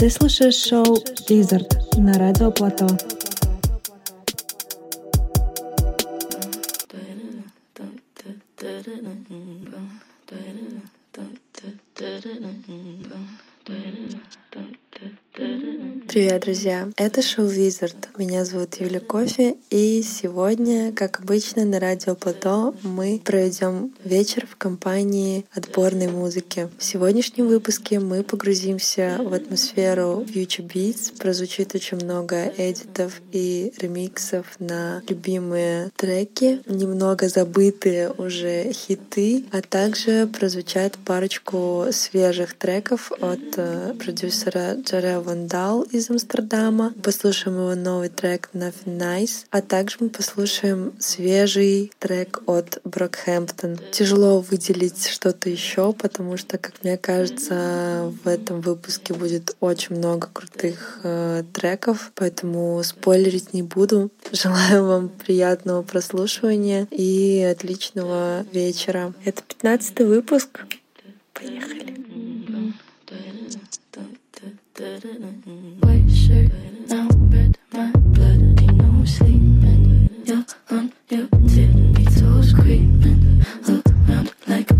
Ты слушаешь шоу «Wizard» на радио Плато. Привет, друзья! Это шоу Wizard. Меня зовут Юля Кофе, и сегодня, как обычно, на радио Плато мы проведем вечер в компании отборной музыки. В сегодняшнем выпуске мы погрузимся в атмосферу Future Beats. Прозвучит очень много эдитов и ремиксов на любимые треки, немного забытые уже хиты, а также прозвучат парочку свежих треков от э, продюсера Джаре Вандал из из Амстердама. Послушаем его новый трек Nothing Nice, а также мы послушаем свежий трек от Брокхэмптон. Тяжело выделить что-то еще, потому что, как мне кажется, в этом выпуске будет очень много крутых э, треков, поэтому спойлерить не буду. Желаю вам приятного прослушивания и отличного вечера. Это 15 выпуск. Поехали. White shirt, now red, my blood ain't no sleeping. You're on your tippy toes, creeping around like a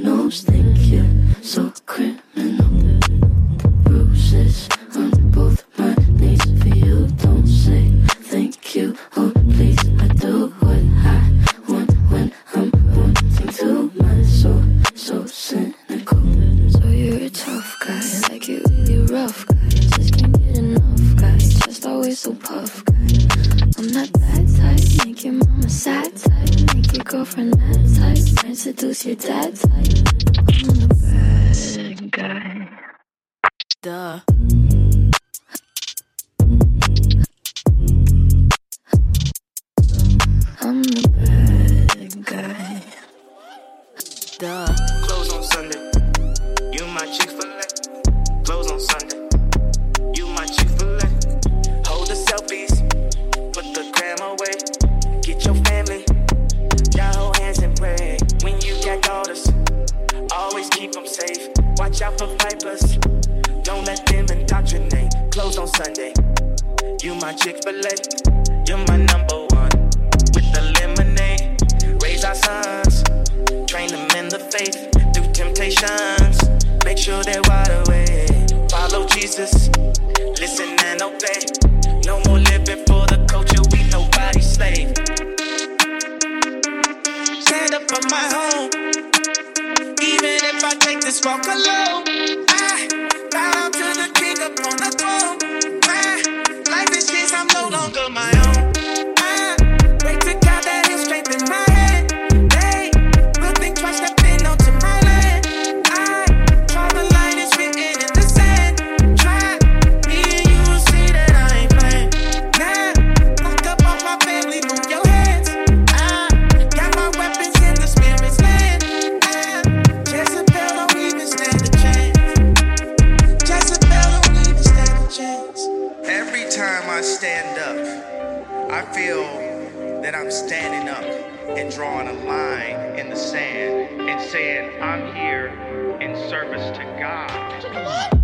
nose. Think you're so criminal. Rough guy. Just can't get enough guy. Just always so puff guy. I'm not that type. Make your mama sad type. Make your girlfriend mad type. And seduce your dad type. I'm the bad guy. Duh. Stand up, I feel that I'm standing up and drawing a line in the sand and saying, I'm here in service to God.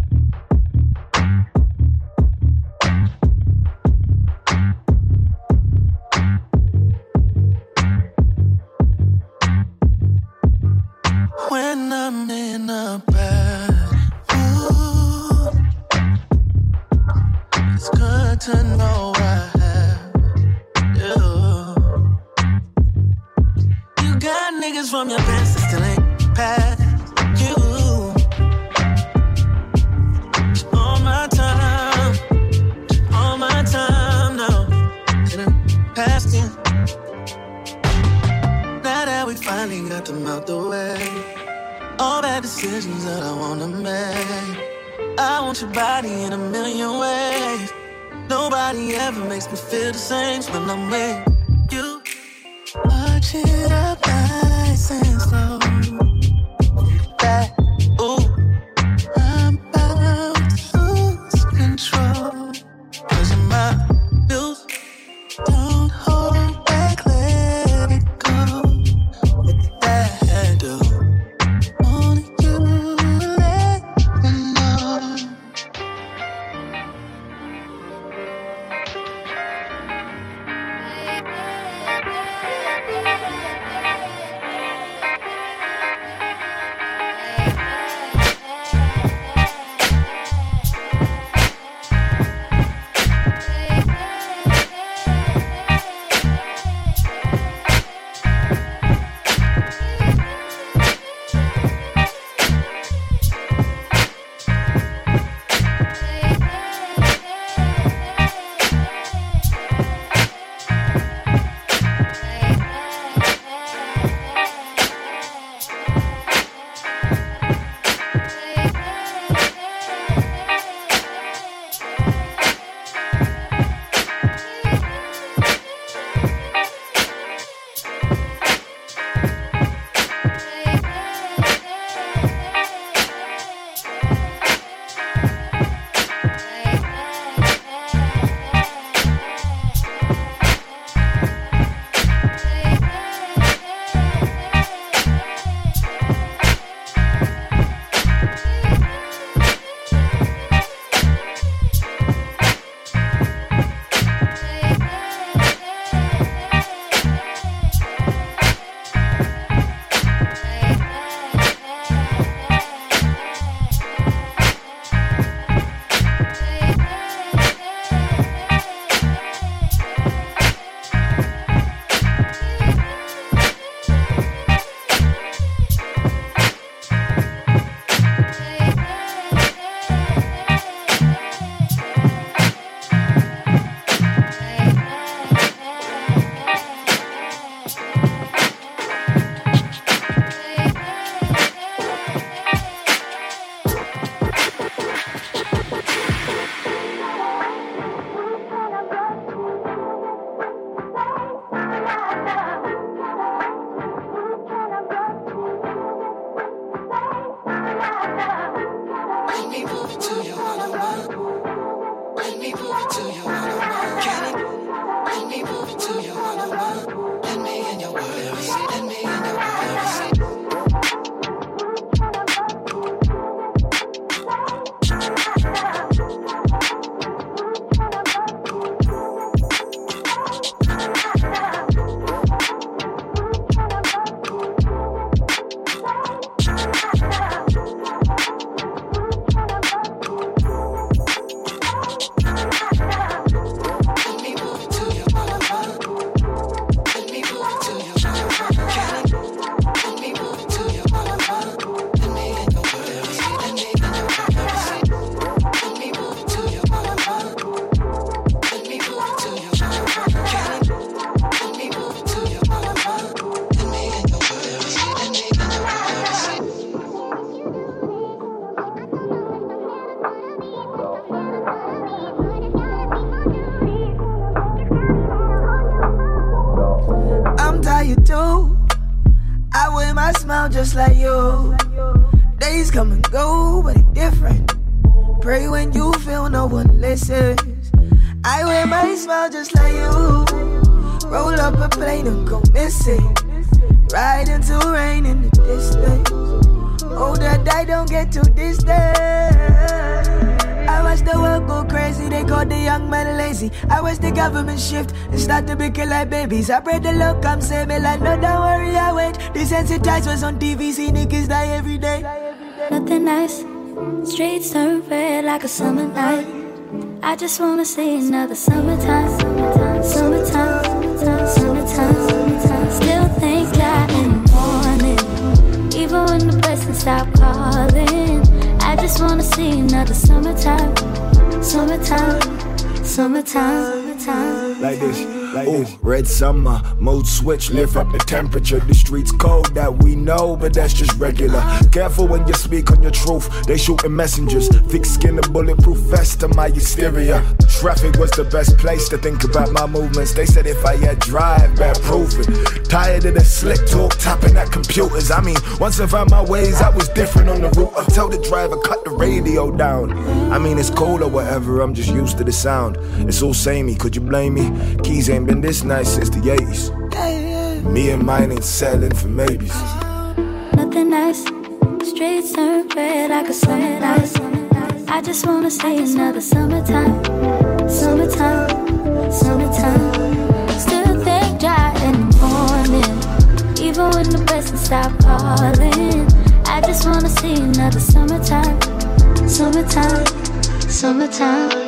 Babies. I pray the Lord come save me like no, don't worry, I wait. Desensitized was on TV, see niggas die every day. Nothing nice, streets turn red like a summer night. I just wanna see another summertime, summertime, summertime, summertime, summertime. Still think that in the morning, even when the blessings stop calling. I just wanna see another summertime, summertime, summertime, summertime. Like this. Like Ooh, red summer, mode switch, lift up the temperature. The streets cold that we know, but that's just regular. Careful when you speak on your truth, they shooting messengers. Thick skin and bulletproof vest to my hysteria. Traffic was the best place to think about my movements. They said if I had drive, bad proof it. Tired of the slick talk, tapping at computers. I mean, once I found my ways, I was different on the route. I tell the driver, cut the radio down. I mean, it's cold or whatever, I'm just used to the sound. It's all samey, could you blame me? Keys ain't been this nice since the 80s. Me and mine ain't selling for maybes. Nothing nice, streets turn red like a summer night. I just wanna see another summertime, summertime, summertime. Still think dry in the morning, even when the best stop calling. I just wanna see another summertime, summertime, summertime.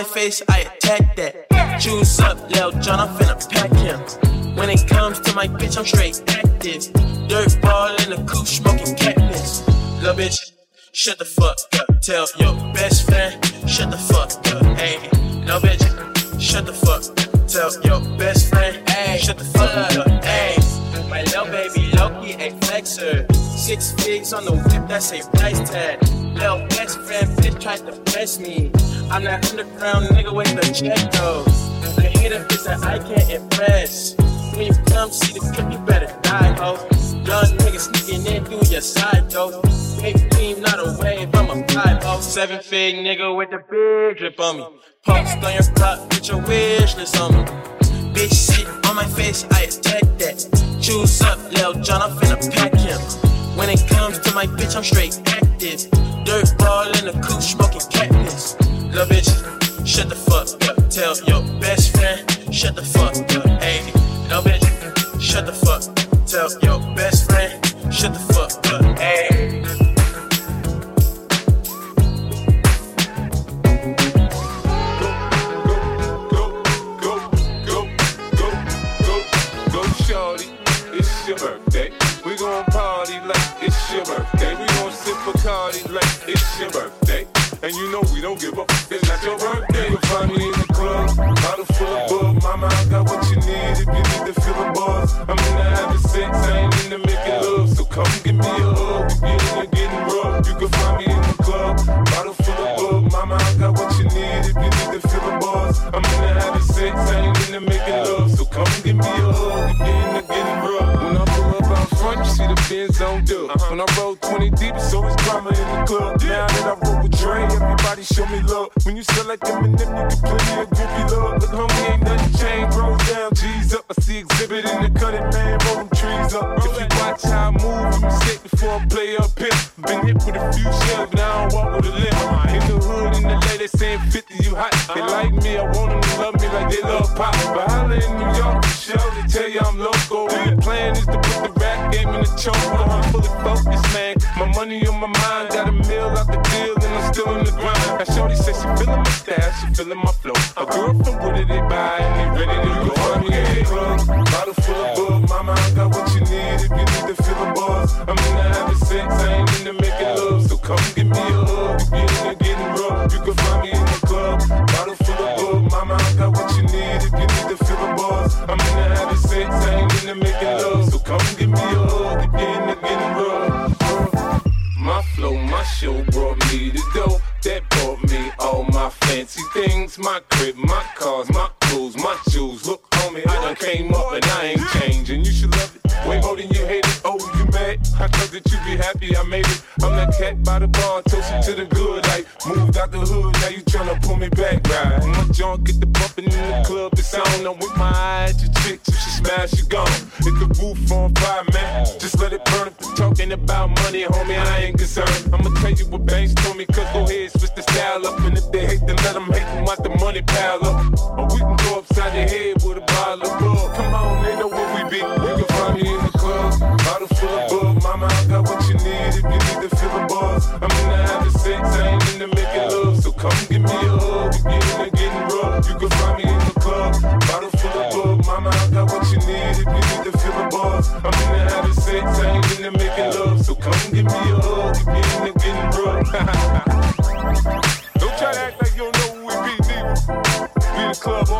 My face, I attack that. Juice up, Lil John, I'm finna pack him. When it comes to my bitch, I'm straight active. Dirt ball in the coupe, smoking cactus. Lil bitch, shut the fuck up. Tell your best friend, shut the fuck up. Hey, no bitch, shut the fuck up. Tell your best friend, hey, shut the fuck up. Six figs on the whip, that's a price tag. Little best friend, bitch tried to press me. I'm that underground nigga with the check though. The hater is that I can't impress. When you come see the clip, you better die, ho. Young nigga sneaking in through your side, though. Baby beam, not a wave, I'm a five, oh. Seven fig nigga with the big drip on me. Post on your block, put your wish list on me. Bitch shit on my face, I attack that. Choose up, Lil John, I'm finna pack him. When it comes to my bitch, I'm straight active. Dirt ball in the coupe, smoking cactus. Love bitch, shut the fuck up. Tell your best friend, shut the fuck up. Hey, no bitch, shut the fuck. Tell your best friend, shut the fuck up. My show brought me to go. That brought me all my fancy things. My crib, my cars, my clothes, my shoes. Look, homie, I done came up and I ain't changing. You should love it. Way more than you hate it. Oh, you mad? I thought that you be happy I made it. I'm that cat by the bar, toasting to the good. Like, moved out the hood, now you tryna pull me back. Right. My junk get the bumping in the club, it's on. I'm with my eye your chick, if she smash, you gone. Hit the roof on fire, talking about money, homie, I ain't concerned. I'ma tell you what banks told me, cause go ahead, switch the style up. And if they hate, then let them hate them, watch the money pile up. Club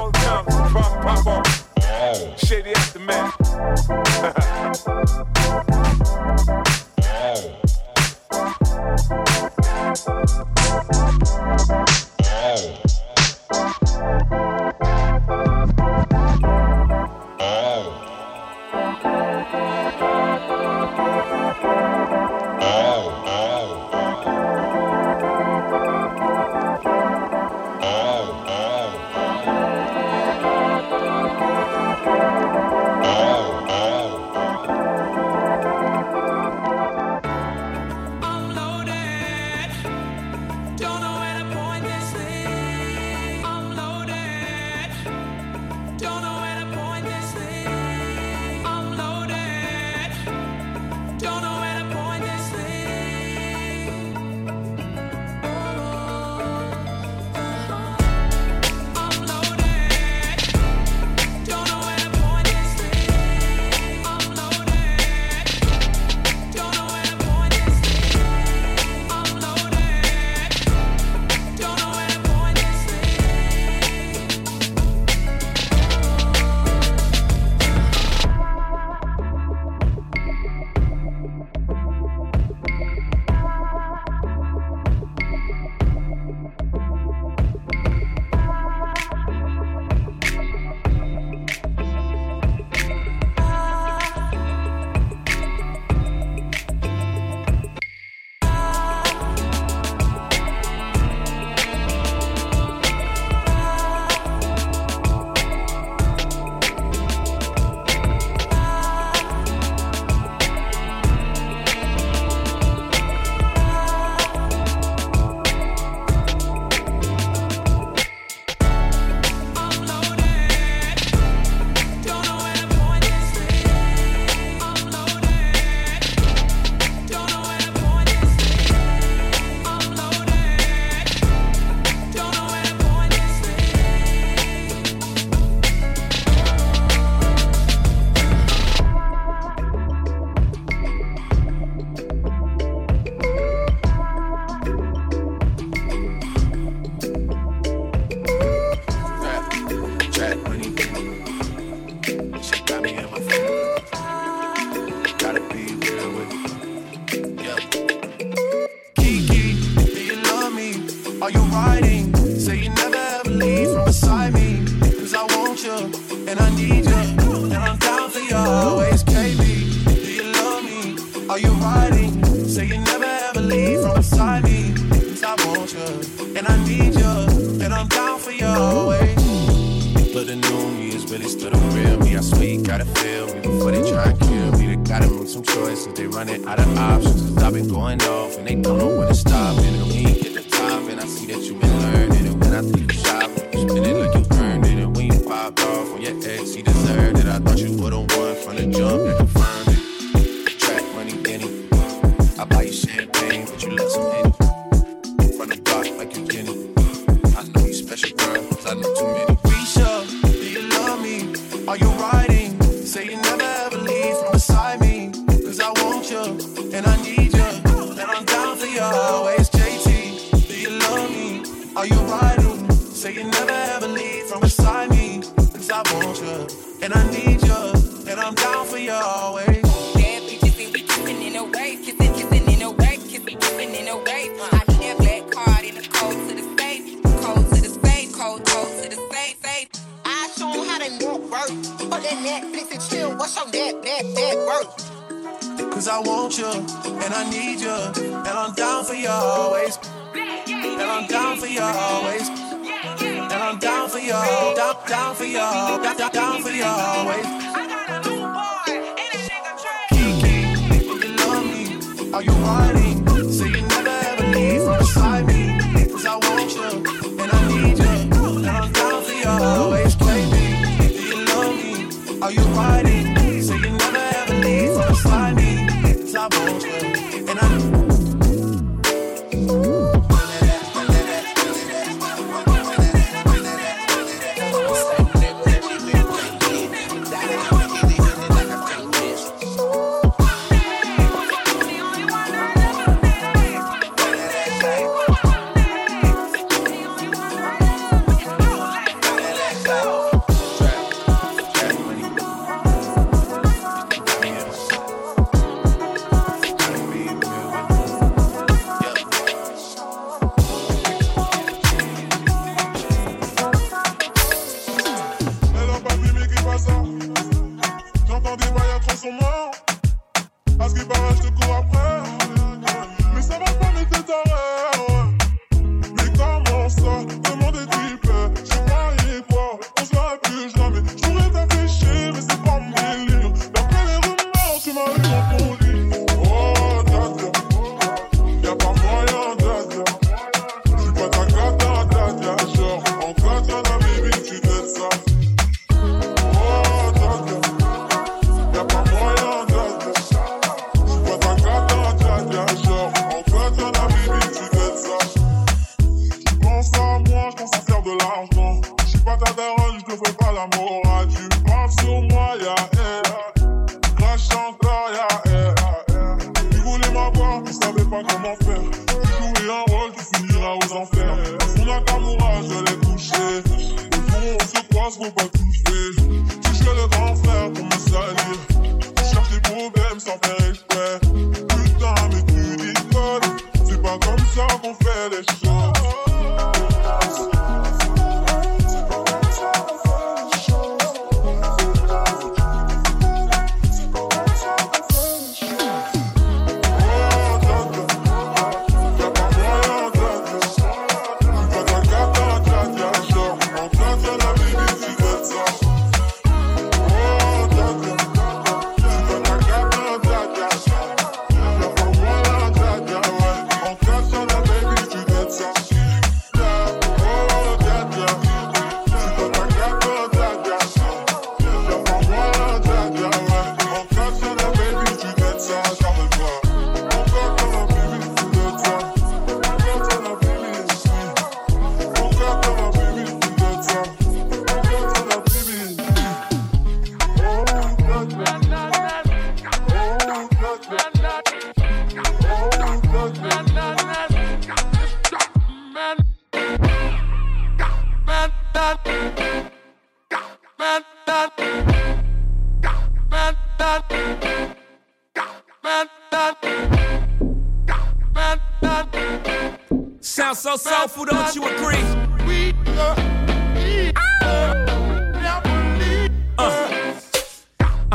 for y'all, down, down for y'all, down, down, down for y'all. Always. Kiki, people love me. Are you hiding? Say you never ever leave from beside me. à la morale, tu marches sur moi, ya air. Crash encore, ya air. Tu voulais m'avoir, mais savais pas comment faire. Tu jouais un rôle, tu finiras aux enfers. Mon Nakamura, je l'ai touché. Au fond, on se croise, faut pas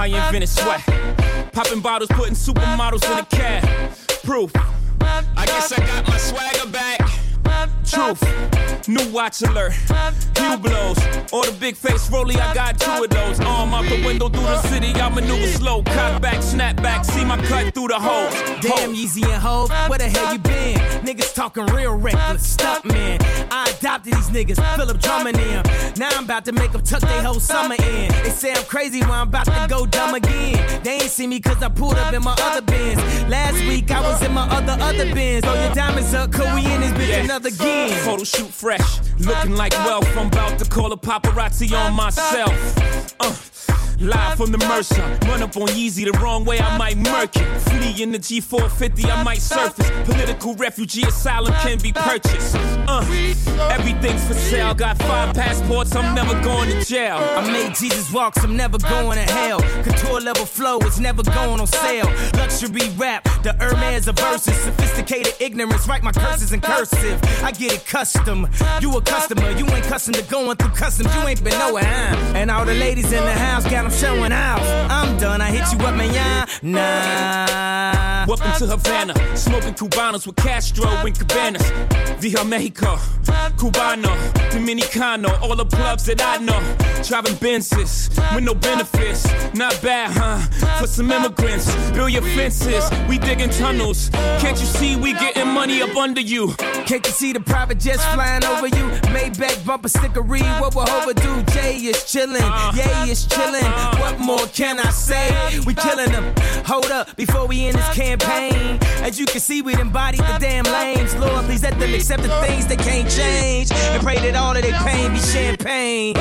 I invented sweat. Popping bottles, putting supermodels in a cab. Proof. I guess I got my swagger back. Truth. New watch alert. Hublots. Or the big face Rollie, I got two of those. Arm out the window through the city, I maneuver slow. Cut back, snap back, see my cut through the hole. Damn, Yeezy and Hove, where the hell you been? Niggas talking real reckless, stunt man. I adopted these niggas, Philip Drummond in. Now I'm about to make them tuck their whole summer in. They say I'm crazy when I'm about to go dumb again. They ain't see me cause I pulled up in my other Benz. Last week I was in my other, other Benz. Throw your diamonds up, cause we in this bitch Yeah. another game. Photo shoot fresh, looking like wealth. I'm about to call a paparazzi on myself. Uh, live from the Mercer. Run up on Yeezy the wrong way, I might murk it. Flee in the G450, I might surface. Political refugee asylum can be purchased. Uh, everything's for sale. Got five passports, I'm never going to jail. I made Jesus walks, I'm never going to hell. Couture level flow is never going on sale. Luxury rap, the Hermes of verses. Sophisticated ignorance, write my curses in cursive. I get it custom. You a customer, you ain't custom to going through customs. You ain't been nowhere, huh? And all the ladies in the house got them showing out. I'm done, I hit you up, man, yeah? Nah. Welcome to Havana, smoking Cubanos with Castro and Cabanas. Via Mexico, Cubano, Dominicano, all the clubs that I know. Driving Benzes with no benefits, not bad, huh? For some immigrants, build your fences, we digging tunnels. Can't you see we getting money up under you? Can't you see the private jets flying over you? Maybach bumper stickery, what will overdue? Jay is chillin', uh-huh. Yay is chillin'. What more can I say? We killing them. Hold up, before we end this campaign. As you can see, we embodied the damn lames. Lord, please let them accept the things they can't change. And pray that all of their pain be champagne.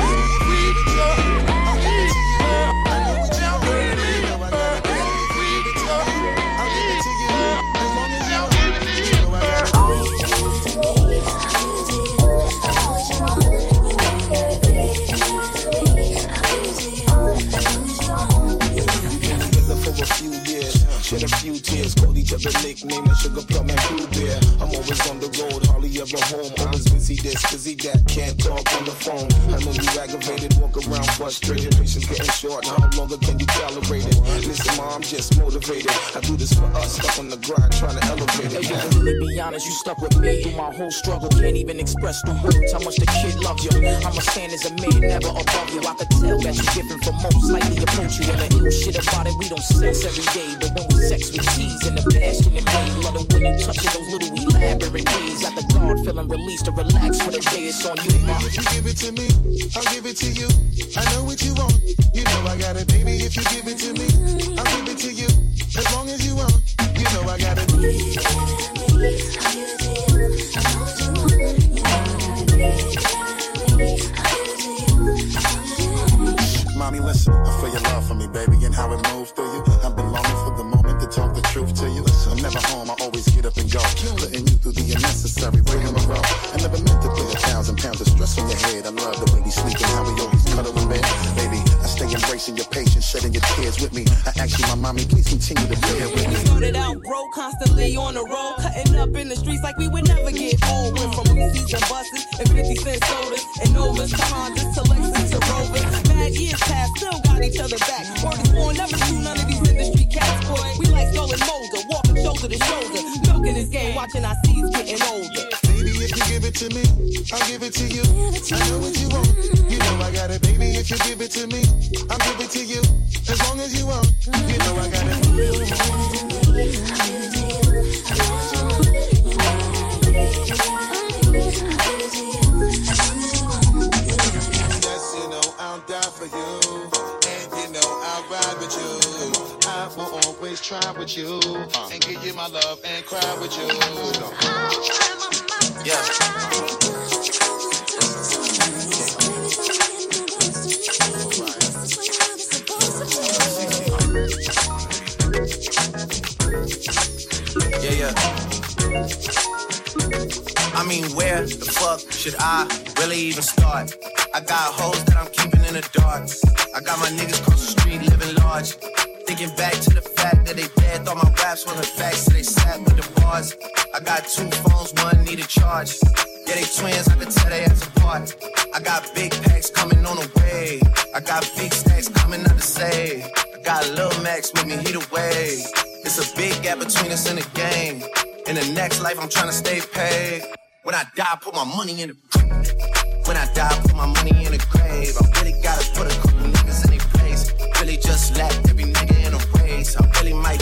Shed a few tears, called each other nickname and sugar plum and blue beer. I'm always on the road, hardly ever home. Always busy this, busy that, can't talk on the phone. I know you aggravated, walk around frustrated. Patience getting short, how longer can you tolerate it? Listen, mom, just motivated. I do this for us, stuck on the grind, trying to elevate it. Hey, yo, to really be honest, you stuck with me through my whole struggle. Can't even express the words how much the kid loves you. I'ma stand as a man, never above you. I could tell that you're different from most, slightly approach you. And the ill shit about it, we don't sense every day. But when we sex, we tease in the passion and pain. Love it when you touching those little elaborate ways. Got the guard feeling released to relax for the day. It's on you, ma. If you give it to me, I'll give it to you. I know what you want. You know I got it, baby. If you give it to me, I'll give it to you. As long as you want, you know I got it. Mommy, listen, I feel your love for me, baby, and how it moves through you. I've been longing for the never home, I always get up and go. Putting you through the unnecessary rigmarole. I never meant to put a thousand pounds of stress on your head. I love the way we sleep and how we always cuddle in bed. Baby, I stay embracing your patience, shedding your tears with me. I ask you, my mommy, please continue to bear with me. Started out broke, constantly on the road, cutting up in the streets like we would never get old. Went from Reese's and buses and 50 cent sodas and Novas to Hondas to Lexus to Rovers. Mad years past, still got each other back. Word is born, never seen none of these industry cats, boy. We like Scully and Mulder, walking shoulder to shoulder, milking this game, watching our seeds getting older. Baby, if you give it to me, I'll give it to you. I know what you want. You know I got it, baby. If you give it to me, I'll give it to you. As long as you want, you know I got Yes, you. And you know I'll ride with you. I will always try with you. Uh. And give you my love and cry with you. Yeah. Yeah, yeah. I mean, where the fuck should I really even start? I got hoes that I'm keeping in the dark. I got my niggas cross the street living large. Thinking back to the fact that they dead, thought my raps were the facts, so they sat with the bars. I got two phones, one need a charge. Yeah, they twins, I can tell they ass apart. I got big packs coming on the way. I got big stacks coming out to save. I got Lil Max with me, he the way. It's a big gap between us in the game. In the next life, I'm trying to stay paid. When I die, I put my money in the grave. When I die, I put my money in the grave. I really gotta put a couple niggas in their place. Really just left every nigga in a race. I really might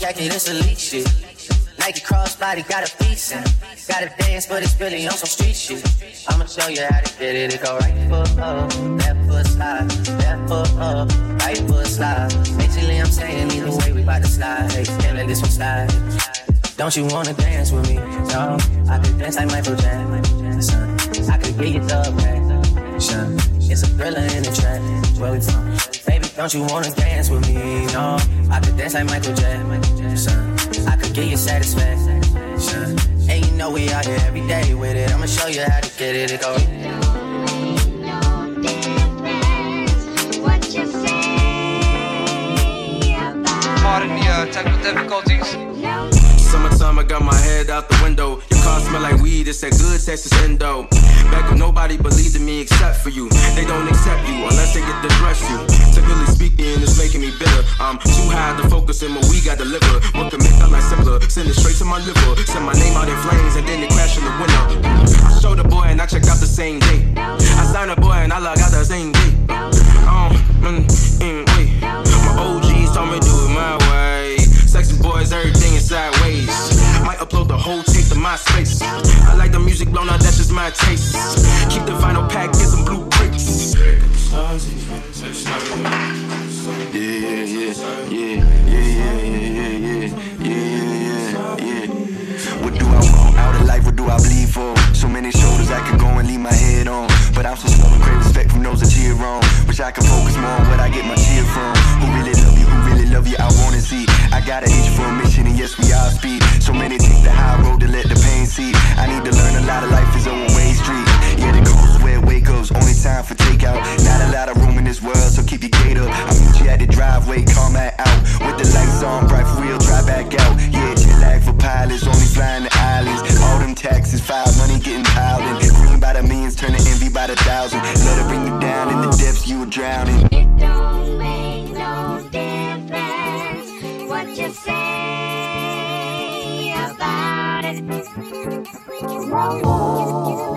jacket, it's elite shit. Nike crossbody got a piece in. Gotta dance, but it's really on some street shit. I'ma show you how to get it. It go right foot up, left foot slide, left foot up, right foot slide. Basically, I'm saying either way we bout to slide. Hey, can't let this one slide. Don't you wanna dance with me? No, I could dance like Michael Jackson. I could get you love back. It's a thriller in the track. Where we from? Baby, don't you wanna dance with me? No, I could dance like Michael Jackson. I could give you satisfaction. And you know we out here every day with it. I'ma show you how to get it. It go. Pardon the uh, technical difficulties. Summertime, I got my head out the window. Your car smell like weed, it's that good Texas endo. Back when nobody believed in me except for you. They don't accept you unless they get to dress you. Typically speaking, it's making me bitter. I'm too high to focus in what we got deliver. What can make my life simpler? Send it straight to my liver. Send my name out in flames and then it crash in the window. I showed the boy and I checked out the same day. I signed a boy and I log out the same day. Um, mm, mm, wait. My OGs told me do boys, everything is sideways. Might upload the whole tape to my space. I like the music blown out, that's just my taste. Keep the vinyl pack, get some blue bricks. Yeah, yeah, yeah, yeah, yeah, yeah, yeah, yeah, yeah, yeah, yeah. What do I want out of life? What do I bleed for? So many shoulders I could go and leave my head on. But I'm so slow and crave respect from those that cheer on. Wish I could focus more on what I get my cheer from. Who really love you? I wanna see. I got an itch for a mission, and yes, we all speed. So many take the high road to let the pain see. I need to learn a lot of life is a one-way street. Yeah, the coast where wake ups, only time for takeout. Not a lot of room in this world, so keep your gate up. I'll meet you at the driveway, call my out. With the lights on, bright for real, drive back out. Yeah, jet lag for pilots, only flying the islands. All them taxes, five money getting piled in. Green by the millions, turn to envy by the thousand. Let it bring you down in the depths you were drowning. don't make say about it.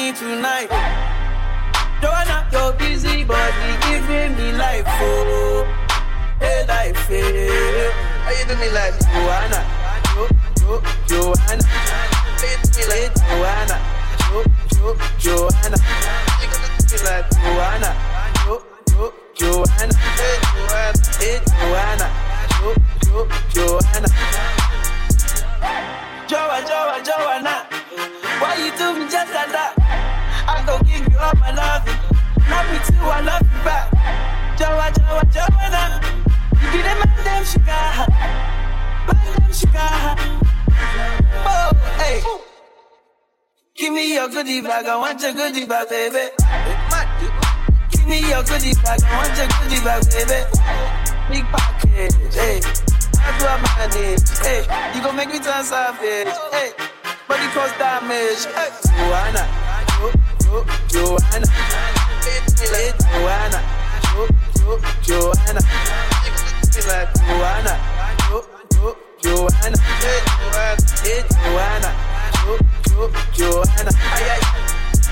Dummy tonight. Joanna, you're busy, but you giving me life, oh, hey life, eh. hey. How you do me like Joanna? Jo, Jo, Joanna. How you do me like Joanna? Jo, Jo, Joanna. You gonna do me like Joanna? Jo, Jo, Joanna. Hey Joanna, hey Joanna. Jo, Jo, Joanna. Joa, Joa, Joanna. Why you do me just like that? I go give you all my love. Love me too, I love you back. Joa, Joa, Joanna. You be the man, them sugar. Man, them sugar. Oh, hey. Give me your goodie bag, I want your goodie bag, baby. Give me your goodie bag, I want your goodie bag, baby. Big package, hey. I do a manage, hey. You gon' make me turn savage, hey. Body cause damage, hey. Joanna, Jo, Jo, Joanna. Hey, Joanna, Jo, Jo, Joanna. Joanna, Jo, Jo, Joanna. Joanna, Joanna. Jo, Jo, Joanna.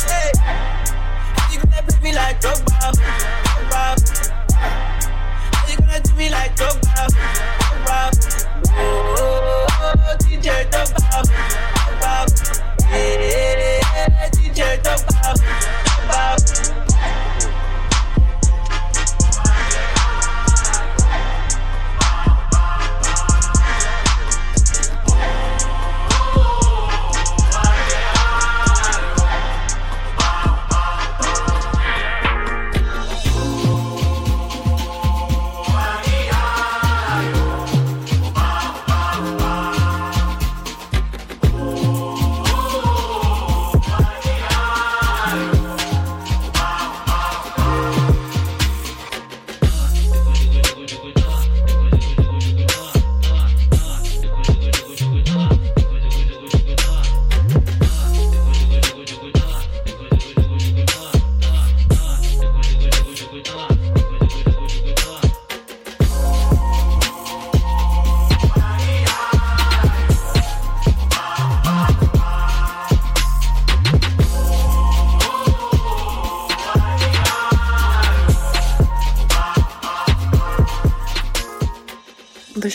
Hey. You gonna play me like Drogba, Drogba. You gonna do me like Drogba. Oh, DJ Drogba.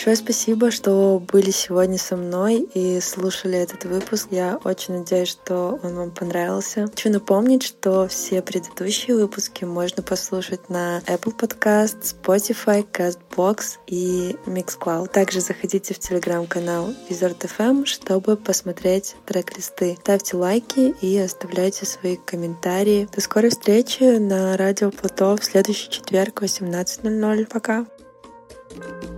Большое спасибо, что были сегодня со мной и слушали этот выпуск. Я очень надеюсь, что он вам понравился. Хочу напомнить, что все предыдущие выпуски можно послушать на Apple Podcast, Spotify, CastBox и Mixcloud. Также заходите в телеграм-канал FM, чтобы посмотреть трек-листы. Ставьте лайки и оставляйте свои комментарии. До скорой встречи на радио Плато в следующий четверг в 18.00. Пока! thank you